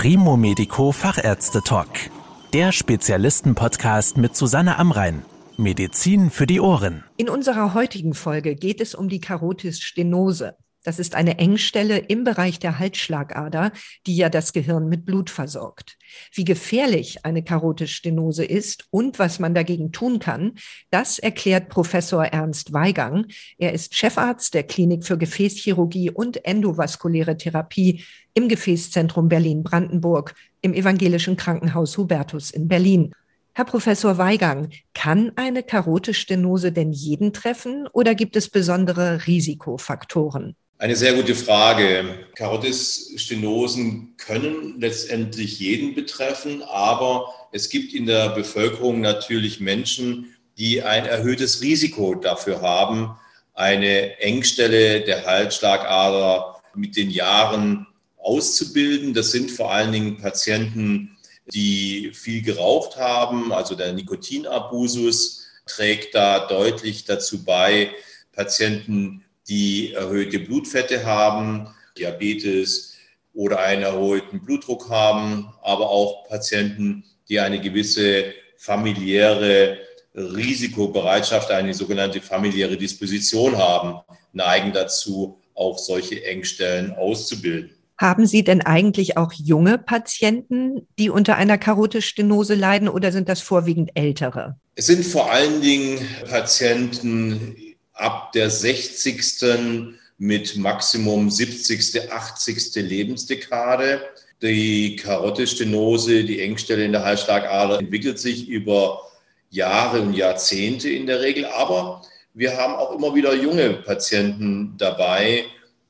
Primo Medico Fachärzte Talk. Der Spezialisten-Podcast mit Susanne Amrein. Medizin für die Ohren. In unserer heutigen Folge geht es um die Karotis Stenose. Das ist eine Engstelle im Bereich der Halsschlagader, die ja das Gehirn mit Blut versorgt. Wie gefährlich eine karotische Stenose ist und was man dagegen tun kann, das erklärt Professor Ernst Weigang. Er ist Chefarzt der Klinik für Gefäßchirurgie und endovaskuläre Therapie im Gefäßzentrum Berlin-Brandenburg im evangelischen Krankenhaus Hubertus in Berlin. Herr Professor Weigang, kann eine karotische Stenose denn jeden treffen oder gibt es besondere Risikofaktoren? Eine sehr gute Frage. Karotis-Stenosen können letztendlich jeden betreffen, aber es gibt in der Bevölkerung natürlich Menschen, die ein erhöhtes Risiko dafür haben, eine Engstelle der Halsschlagader mit den Jahren auszubilden. Das sind vor allen Dingen Patienten, die viel geraucht haben, also der Nikotinabusus trägt da deutlich dazu bei, Patienten, die erhöhte Blutfette haben, Diabetes oder einen erhöhten Blutdruck haben, aber auch Patienten, die eine gewisse familiäre Risikobereitschaft, eine sogenannte familiäre Disposition haben, neigen dazu, auch solche Engstellen auszubilden. Haben Sie denn eigentlich auch junge Patienten, die unter einer Karotisstenose leiden oder sind das vorwiegend ältere? Es sind vor allen Dingen Patienten ab der 60. mit Maximum 70., 80. Lebensdekade. Die Karottestenose, die Engstelle in der Halsschlagader, entwickelt sich über Jahre und Jahrzehnte in der Regel. Aber wir haben auch immer wieder junge Patienten dabei,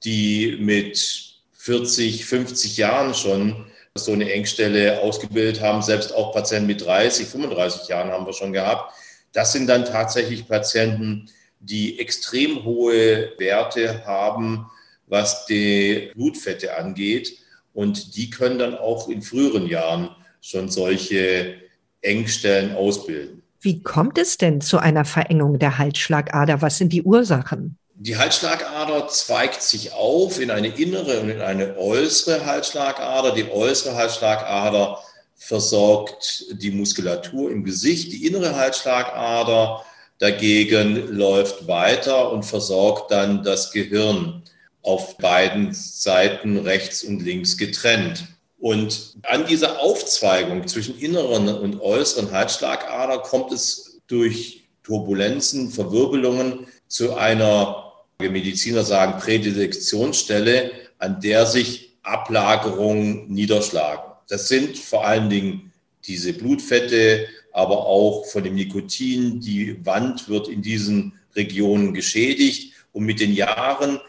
die mit 40, 50 Jahren schon so eine Engstelle ausgebildet haben. Selbst auch Patienten mit 30, 35 Jahren haben wir schon gehabt. Das sind dann tatsächlich Patienten, die extrem hohe Werte haben, was die Blutfette angeht. Und die können dann auch in früheren Jahren schon solche Engstellen ausbilden. Wie kommt es denn zu einer Verengung der Halsschlagader? Was sind die Ursachen? Die Halsschlagader zweigt sich auf in eine innere und in eine äußere Halsschlagader. Die äußere Halsschlagader versorgt die Muskulatur im Gesicht. Die innere Halsschlagader dagegen läuft weiter und versorgt dann das Gehirn auf beiden Seiten rechts und links getrennt. Und an dieser Aufzweigung zwischen inneren und äußeren Halsschlagader kommt es durch Turbulenzen, Verwirbelungen zu einer, wir Mediziner sagen, Prädilektionsstelle, an der sich Ablagerungen niederschlagen. Das sind vor allen Dingen diese Blutfette, aber auch von dem Nikotin. Die Wand wird in diesen Regionen geschädigt und mit den Jahren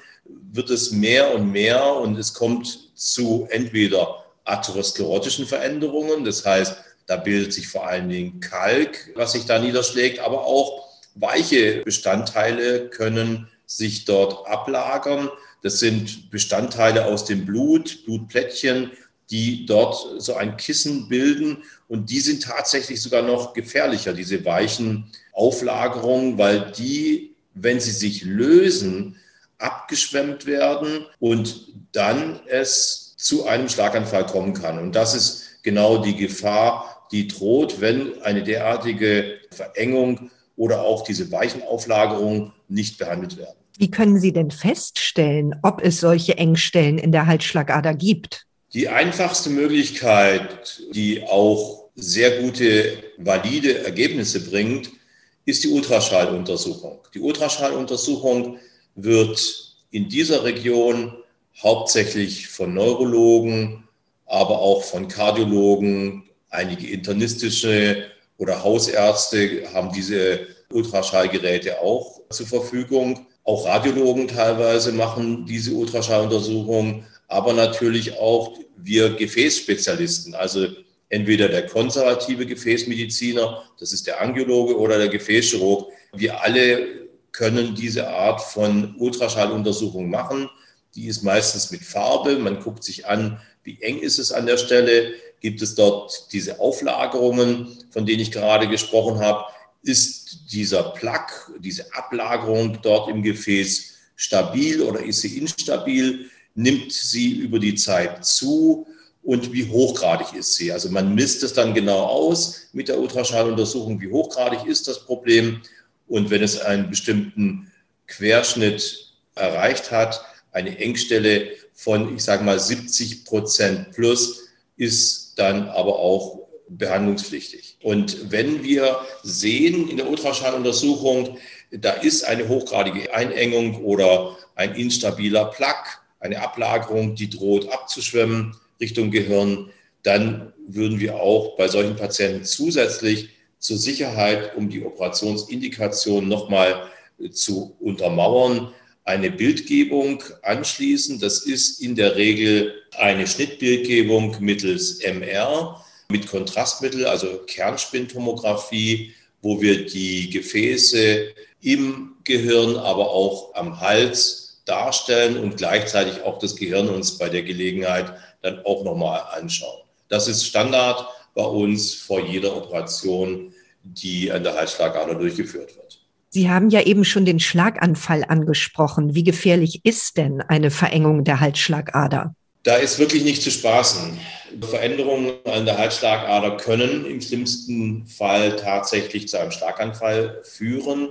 wird es mehr und mehr und es kommt zu entweder atherosklerotischen Veränderungen, das heißt, da bildet sich vor allen Dingen Kalk, was sich da niederschlägt, aber auch weiche Bestandteile können sich dort ablagern. Das sind Bestandteile aus dem Blut, Blutplättchen, die dort so ein Kissen bilden. Und die sind tatsächlich sogar noch gefährlicher, diese weichen Auflagerungen, weil die, wenn sie sich lösen, abgeschwemmt werden und dann es zu einem Schlaganfall kommen kann. Und das ist genau die Gefahr, die droht, wenn eine derartige Verengung oder auch diese weichen Auflagerungen nicht behandelt werden. Wie können Sie denn feststellen, ob es solche Engstellen in der Halsschlagader gibt? Die einfachste Möglichkeit, die auch sehr gute, valide Ergebnisse bringt, ist die Ultraschalluntersuchung. Die Ultraschalluntersuchung wird in dieser Region hauptsächlich von Neurologen, aber auch von Kardiologen, einige internistische oder Hausärzte haben diese Ultraschallgeräte auch zur Verfügung. Auch Radiologen teilweise machen diese Ultraschalluntersuchung, aber natürlich auch wir Gefäßspezialisten, also entweder der konservative Gefäßmediziner, das ist der Angiologe oder der Gefäßchirurg. Wir alle können diese Art von Ultraschalluntersuchung machen. Die ist meistens mit Farbe. Man guckt sich an, wie eng ist es an der Stelle. Gibt es dort diese Auflagerungen, von denen ich gerade gesprochen habe? Ist dieser Plaque, diese Ablagerung dort im Gefäß stabil oder ist sie instabil? Nimmt sie über die Zeit zu und wie hochgradig ist sie. Also man misst es dann genau aus mit der Ultraschalluntersuchung, wie hochgradig ist das Problem. Und wenn es einen bestimmten Querschnitt erreicht hat, eine Engstelle von, ich sage mal, 70 Prozent plus, ist dann aber auch behandlungspflichtig. Und wenn wir sehen in der Ultraschalluntersuchung, da ist eine hochgradige Einengung oder ein instabiler Plaque, eine Ablagerung, die droht abzuschwemmen Richtung Gehirn, dann würden wir auch bei solchen Patienten zusätzlich zur Sicherheit, um die Operationsindikation nochmal zu untermauern, eine Bildgebung anschließen. Das ist in der Regel eine Schnittbildgebung mittels MR mit Kontrastmittel, also Kernspintomographie, wo wir die Gefäße im Gehirn, aber auch am Hals darstellen und gleichzeitig auch das Gehirn uns bei der Gelegenheit dann auch nochmal anschauen. Das ist Standard bei uns vor jeder Operation, die an der Halsschlagader durchgeführt wird. Sie haben ja eben schon den Schlaganfall angesprochen. Wie gefährlich ist denn eine Verengung der Halsschlagader? Da ist wirklich nicht zu spaßen. Veränderungen an der Halsschlagader können im schlimmsten Fall tatsächlich zu einem Schlaganfall führen.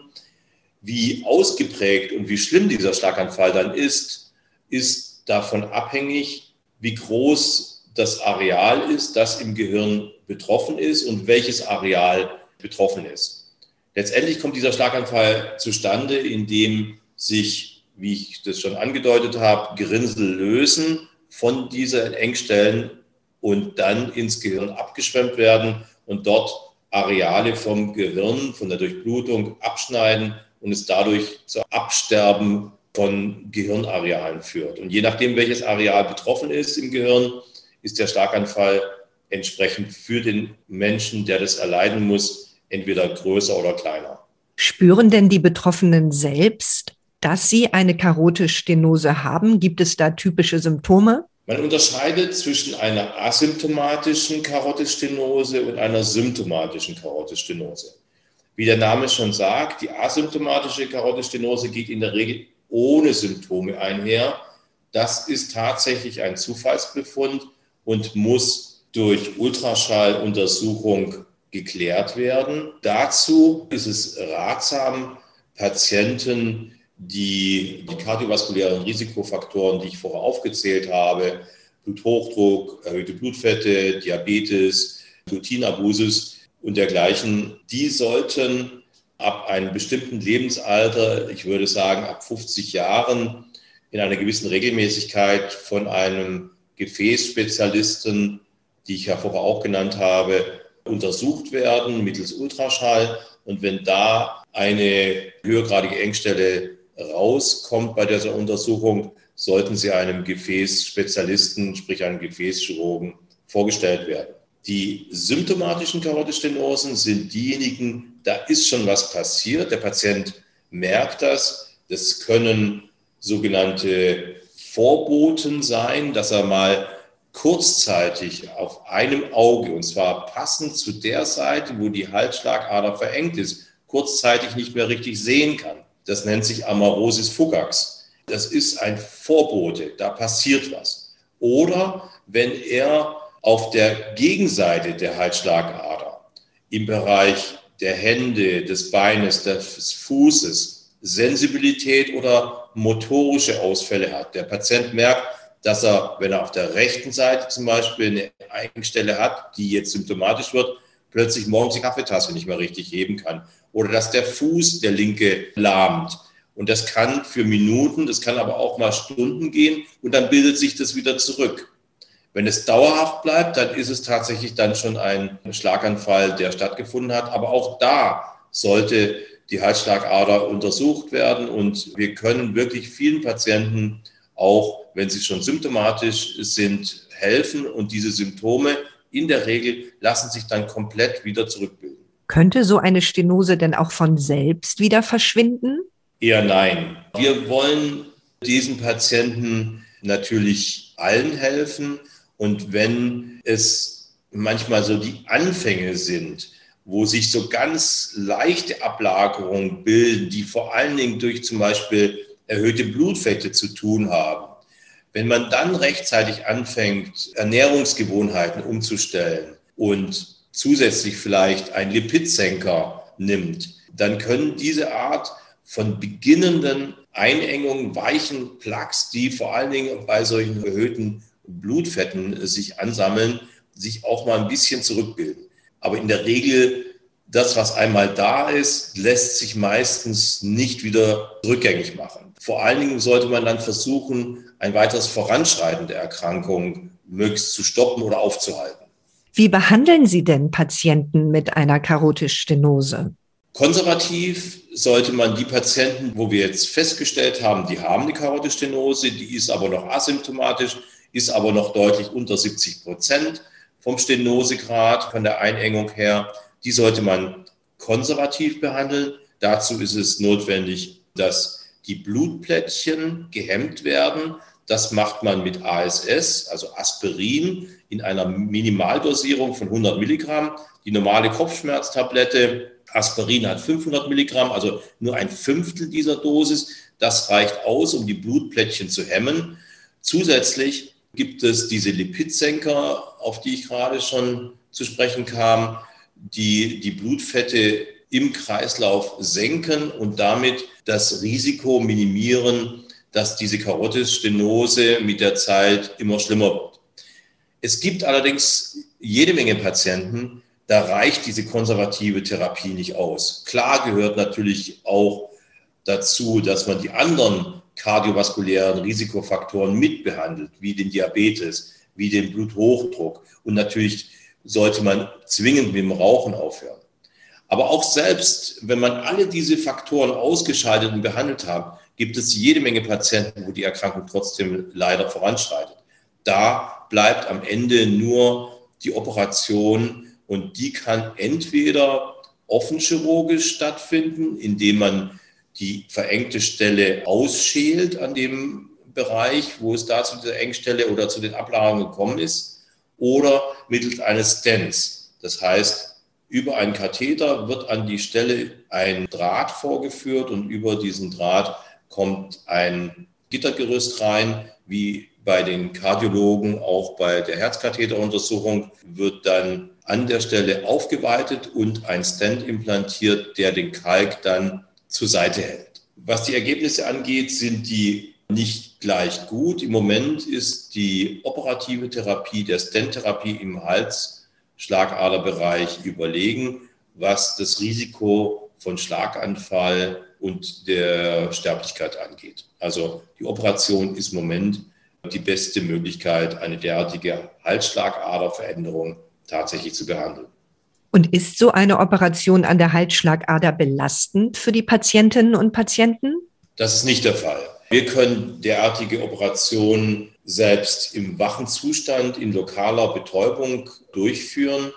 Wie ausgeprägt und wie schlimm dieser Schlaganfall dann ist, ist davon abhängig, wie groß das Areal ist, das im Gehirn betroffen ist und welches Areal betroffen ist. Letztendlich kommt dieser Schlaganfall zustande, indem sich, wie ich das schon angedeutet habe, Gerinnsel lösen von diesen Engstellen und dann ins Gehirn abgeschwemmt werden und dort Areale vom Gehirn, von der Durchblutung abschneiden und es dadurch zu Absterben von Gehirnarealen führt. Und je nachdem, welches Areal betroffen ist im Gehirn, ist der Schlaganfall entsprechend für den Menschen, der das erleiden muss, entweder größer oder kleiner. Spüren denn die Betroffenen selbst, dass sie eine Karotestenose haben? Gibt es da typische Symptome? Man unterscheidet zwischen einer asymptomatischen Karotestenose und einer symptomatischen Karotestenose. Wie der Name schon sagt, die asymptomatische Karotestenose geht in der Regel ohne Symptome einher. Das ist tatsächlich ein Zufallsbefund und muss durch Ultraschalluntersuchung geklärt werden. Dazu ist es ratsam, Patienten, die, die kardiovaskulären Risikofaktoren, die ich vorher aufgezählt habe, Bluthochdruck, erhöhte Blutfette, Diabetes, Glutinabusus und dergleichen, die sollten ab einem bestimmten Lebensalter, ich würde sagen ab 50 Jahren, in einer gewissen Regelmäßigkeit von einem Gefäßspezialisten, die ich ja vorher auch genannt habe, untersucht werden mittels Ultraschall. Und wenn da eine höhergradige Engstelle rauskommt bei dieser Untersuchung, sollten sie einem Gefäßspezialisten, sprich einem Gefäßchirurgen, vorgestellt werden. Die symptomatischen Karotestenosen sind diejenigen, da ist schon was passiert. Der Patient merkt das. Das können sogenannte Vorboten sein, dass er mal kurzzeitig auf einem Auge, und zwar passend zu der Seite, wo die Halsschlagader verengt ist, kurzzeitig nicht mehr richtig sehen kann. Das nennt sich Amarosis fugax. Das ist ein Vorbote, da passiert was. Oder wenn er auf der Gegenseite der Halsschlagader im Bereich der Hände, des Beines, des Fußes Sensibilität oder motorische Ausfälle hat. Der Patient merkt, dass er, wenn er auf der rechten Seite zum Beispiel eine Eigenstelle hat, die jetzt symptomatisch wird, plötzlich morgens die Kaffeetasse nicht mehr richtig heben kann. Oder dass der Fuß, der linke, lahmt. Und das kann für Minuten, das kann aber auch mal Stunden gehen und dann bildet sich das wieder zurück. Wenn es dauerhaft bleibt, dann ist es tatsächlich dann schon ein Schlaganfall, der stattgefunden hat. Aber auch da sollte die Halsschlagader untersucht werden und wir können wirklich vielen Patienten, auch wenn sie schon symptomatisch sind, helfen und diese Symptome in der Regel lassen sich dann komplett wieder zurückbilden. Könnte so eine Stenose denn auch von selbst wieder verschwinden? Eher nein. Wir wollen diesen Patienten natürlich allen helfen. Und wenn es manchmal so die Anfänge sind, wo sich so ganz leichte Ablagerungen bilden, die vor allen Dingen durch zum Beispiel erhöhte Blutfette zu tun haben, Wenn man dann rechtzeitig anfängt, Ernährungsgewohnheiten umzustellen und zusätzlich vielleicht einen Lipidsenker nimmt, dann können diese Art von beginnenden Einengungen, weichen Plaques, die vor allen Dingen bei solchen erhöhten Blutfetten sich ansammeln, sich auch mal ein bisschen zurückbilden. Aber in der Regel, das, was einmal da ist, lässt sich meistens nicht wieder rückgängig machen. Vor allen Dingen sollte man dann versuchen, ein weiteres Voranschreiten der Erkrankung möglichst zu stoppen oder aufzuhalten. Wie behandeln Sie denn Patienten mit einer Karotisstenose? Konservativ sollte man die Patienten, wo wir jetzt festgestellt haben, die haben eine Karotisstenose, die ist aber noch asymptomatisch, ist aber noch deutlich unter 70 Prozent vom Stenosegrad, von der Einengung her, die sollte man konservativ behandeln. Dazu ist es notwendig, dass die Blutplättchen gehemmt werden. Das macht man mit ASS, also Aspirin, in einer Minimaldosierung von 100 Milligramm. Die normale Kopfschmerztablette Aspirin hat 500 Milligramm, also nur ein Fünftel dieser Dosis. Das reicht aus, um die Blutplättchen zu hemmen. Zusätzlich gibt es diese Lipidsenker, auf die ich gerade schon zu sprechen kam, die die Blutfette im Kreislauf senken und damit das Risiko minimieren, dass diese Karotisstenose mit der Zeit immer schlimmer wird. Es gibt allerdings jede Menge Patienten, da reicht diese konservative Therapie nicht aus. Klar gehört natürlich auch dazu, dass man die anderen kardiovaskulären Risikofaktoren mitbehandelt, wie den Diabetes, wie den Bluthochdruck. Und natürlich sollte man zwingend mit dem Rauchen aufhören. Aber auch selbst, wenn man alle diese Faktoren ausgeschaltet und behandelt hat, gibt es jede Menge Patienten, wo die Erkrankung trotzdem leider voranschreitet. Da bleibt am Ende nur die Operation und die kann entweder offenchirurgisch stattfinden, indem man die verengte Stelle ausschält an dem Bereich, wo es da zu dieser Engstelle oder zu den Ablagerungen gekommen ist, oder mittels eines Stents. Das heißt, über einen Katheter wird an die Stelle ein Draht vorgeführt und über diesen Draht kommt ein Gittergerüst rein, wie bei den Kardiologen, auch bei der Herzkatheteruntersuchung wird dann an der Stelle aufgeweitet und ein Stent implantiert, der den Kalk dann zur Seite hält. Was die Ergebnisse angeht, sind die nicht gleich gut. Im Moment ist die operative Therapie der Stent-Therapie im Hals-Schlagaderbereich überlegen, was das Risiko von Schlaganfall und der Sterblichkeit angeht. Also die Operation ist im Moment die beste Möglichkeit, eine derartige Halsschlagaderveränderung tatsächlich zu behandeln. Und ist so eine Operation an der Halsschlagader belastend für die Patientinnen und Patienten? Das ist nicht der Fall. Wir können derartige Operationen selbst im wachen Zustand in lokaler Betäubung durchführen.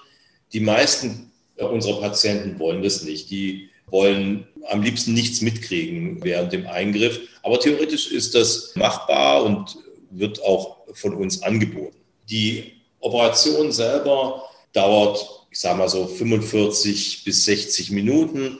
Die meisten unserer Patienten wollen das nicht. Die wollen am liebsten nichts mitkriegen während dem Eingriff. Aber theoretisch ist das machbar und wird auch von uns angeboten. Die Operation selber dauert ich sage mal so 45 bis 60 Minuten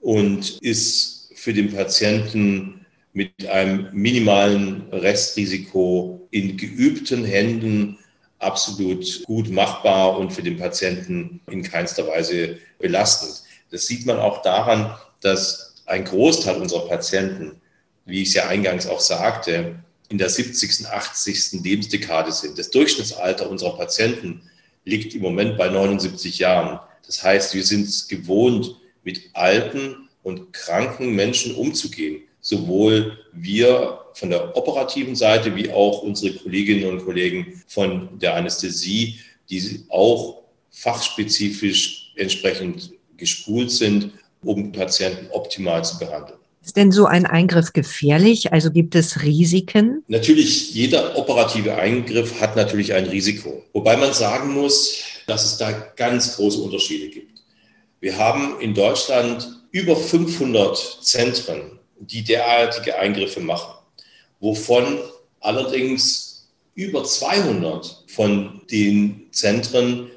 und ist für den Patienten mit einem minimalen Restrisiko in geübten Händen absolut gut machbar und für den Patienten in keinster Weise belastend. Das sieht man auch daran, dass ein Großteil unserer Patienten, wie ich es ja eingangs auch sagte, in der 70., 80. Lebensdekade sind. Das Durchschnittsalter unserer Patienten liegt im Moment bei 79 Jahren. Das heißt, wir sind es gewohnt, mit alten und kranken Menschen umzugehen. Sowohl wir von der operativen Seite wie auch unsere Kolleginnen und Kollegen von der Anästhesie, die auch fachspezifisch entsprechend gespult sind, um Patienten optimal zu behandeln. Ist denn so ein Eingriff gefährlich? Also gibt es Risiken? Natürlich, jeder operative Eingriff hat natürlich ein Risiko. Wobei man sagen muss, dass es da ganz große Unterschiede gibt. Wir haben in Deutschland über 500 Zentren, die derartige Eingriffe machen, wovon allerdings über 200 von den Zentren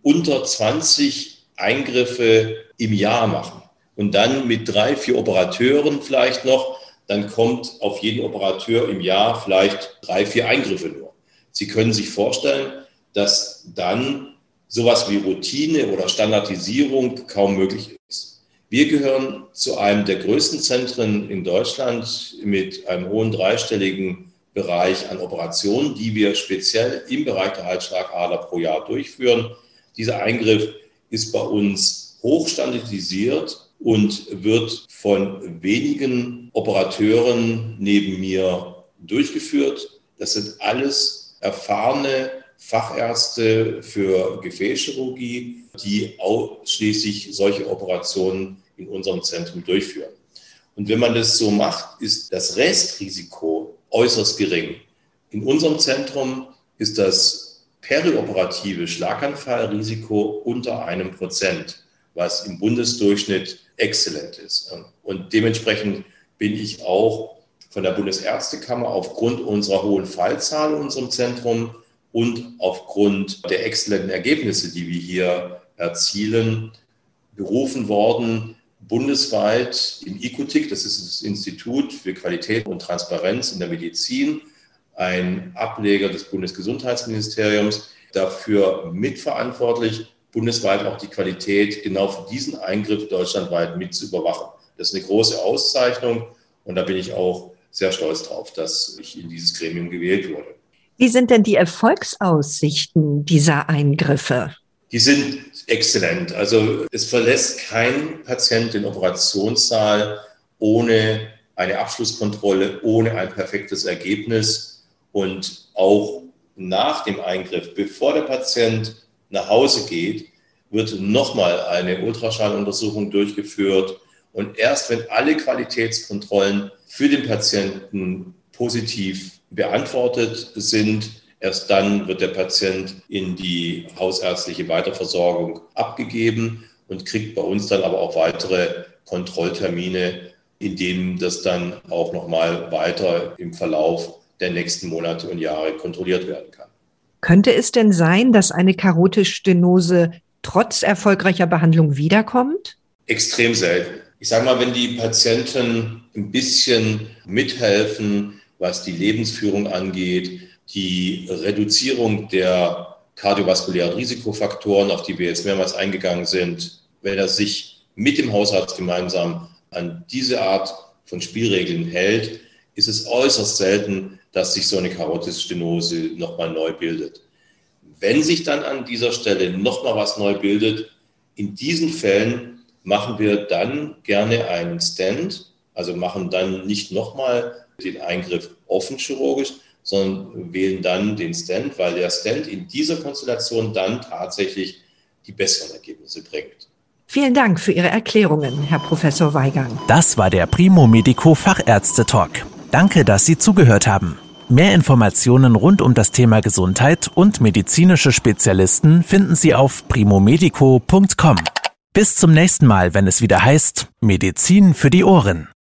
unter 20 Eingriffe im Jahr machen und dann mit drei, vier Operateuren vielleicht noch dann kommt auf jeden Operateur im Jahr vielleicht drei, vier Eingriffe nur. Sie können sich vorstellen, dass dann sowas wie Routine oder Standardisierung kaum möglich ist. Wir gehören zu einem der größten Zentren in Deutschland mit einem hohen dreistelligen Bereich an Operationen, die wir speziell im Bereich der Halsschlagader pro Jahr durchführen. Dieser Eingriff ist bei uns hochstandardisiert und wird von wenigen Operateuren neben mir durchgeführt. Das sind alles erfahrene Fachärzte für Gefäßchirurgie, die ausschließlich solche Operationen in unserem Zentrum durchführen. Und wenn man das so macht, ist das Restrisiko äußerst gering. In unserem Zentrum ist das perioperative Schlaganfallrisiko unter einem Prozent, was im Bundesdurchschnitt exzellent ist. Und dementsprechend bin ich auch von der Bundesärztekammer aufgrund unserer hohen Fallzahl in unserem Zentrum und aufgrund der exzellenten Ergebnisse, die wir hier erzielen, berufen worden, bundesweit im ICOTIC, das ist das Institut für Qualität und Transparenz in der Medizin, ein Ableger des Bundesgesundheitsministeriums, dafür mitverantwortlich, bundesweit auch die Qualität genau für diesen Eingriff deutschlandweit mit zu überwachen. Das ist eine große Auszeichnung und da bin ich auch sehr stolz drauf, dass ich in dieses Gremium gewählt wurde. Wie sind denn die Erfolgsaussichten dieser Eingriffe? Die sind exzellent. Also es verlässt kein Patient den Operationssaal ohne eine Abschlusskontrolle, ohne ein perfektes Ergebnis und auch nach dem Eingriff, bevor der Patient nach Hause geht, wird nochmal eine Ultraschalluntersuchung durchgeführt. Und erst wenn alle Qualitätskontrollen für den Patienten positiv beantwortet sind, erst dann wird der Patient in die hausärztliche Weiterversorgung abgegeben und kriegt bei uns dann aber auch weitere Kontrolltermine, in denen das dann auch nochmal weiter im Verlauf der nächsten Monate und Jahre kontrolliert werden kann. Könnte es denn sein, dass eine Karotisstenose trotz erfolgreicher Behandlung wiederkommt? Extrem selten. Ich sage mal, wenn die Patienten ein bisschen mithelfen, was die Lebensführung angeht, die Reduzierung der kardiovaskulären Risikofaktoren, auf die wir jetzt mehrmals eingegangen sind, wenn er sich mit dem Hausarzt gemeinsam an diese Art von Spielregeln hält, ist es äußerst selten, dass sich so eine Karotisstenose nochmal neu bildet. Wenn sich dann an dieser Stelle nochmal was neu bildet, in diesen Fällen machen wir dann gerne einen Stand, also machen dann nicht nochmal den Eingriff offen chirurgisch, sondern wählen dann den Stand, weil der Stand in dieser Konstellation dann tatsächlich die besseren Ergebnisse bringt. Vielen Dank für Ihre Erklärungen, Herr Professor Weigang. Das war der Primo Medico Fachärzte Talk. Danke, dass Sie zugehört haben. Mehr Informationen rund um das Thema Gesundheit und medizinische Spezialisten finden Sie auf primomedico.com. Bis zum nächsten Mal, wenn es wieder heißt Medizin für die Ohren.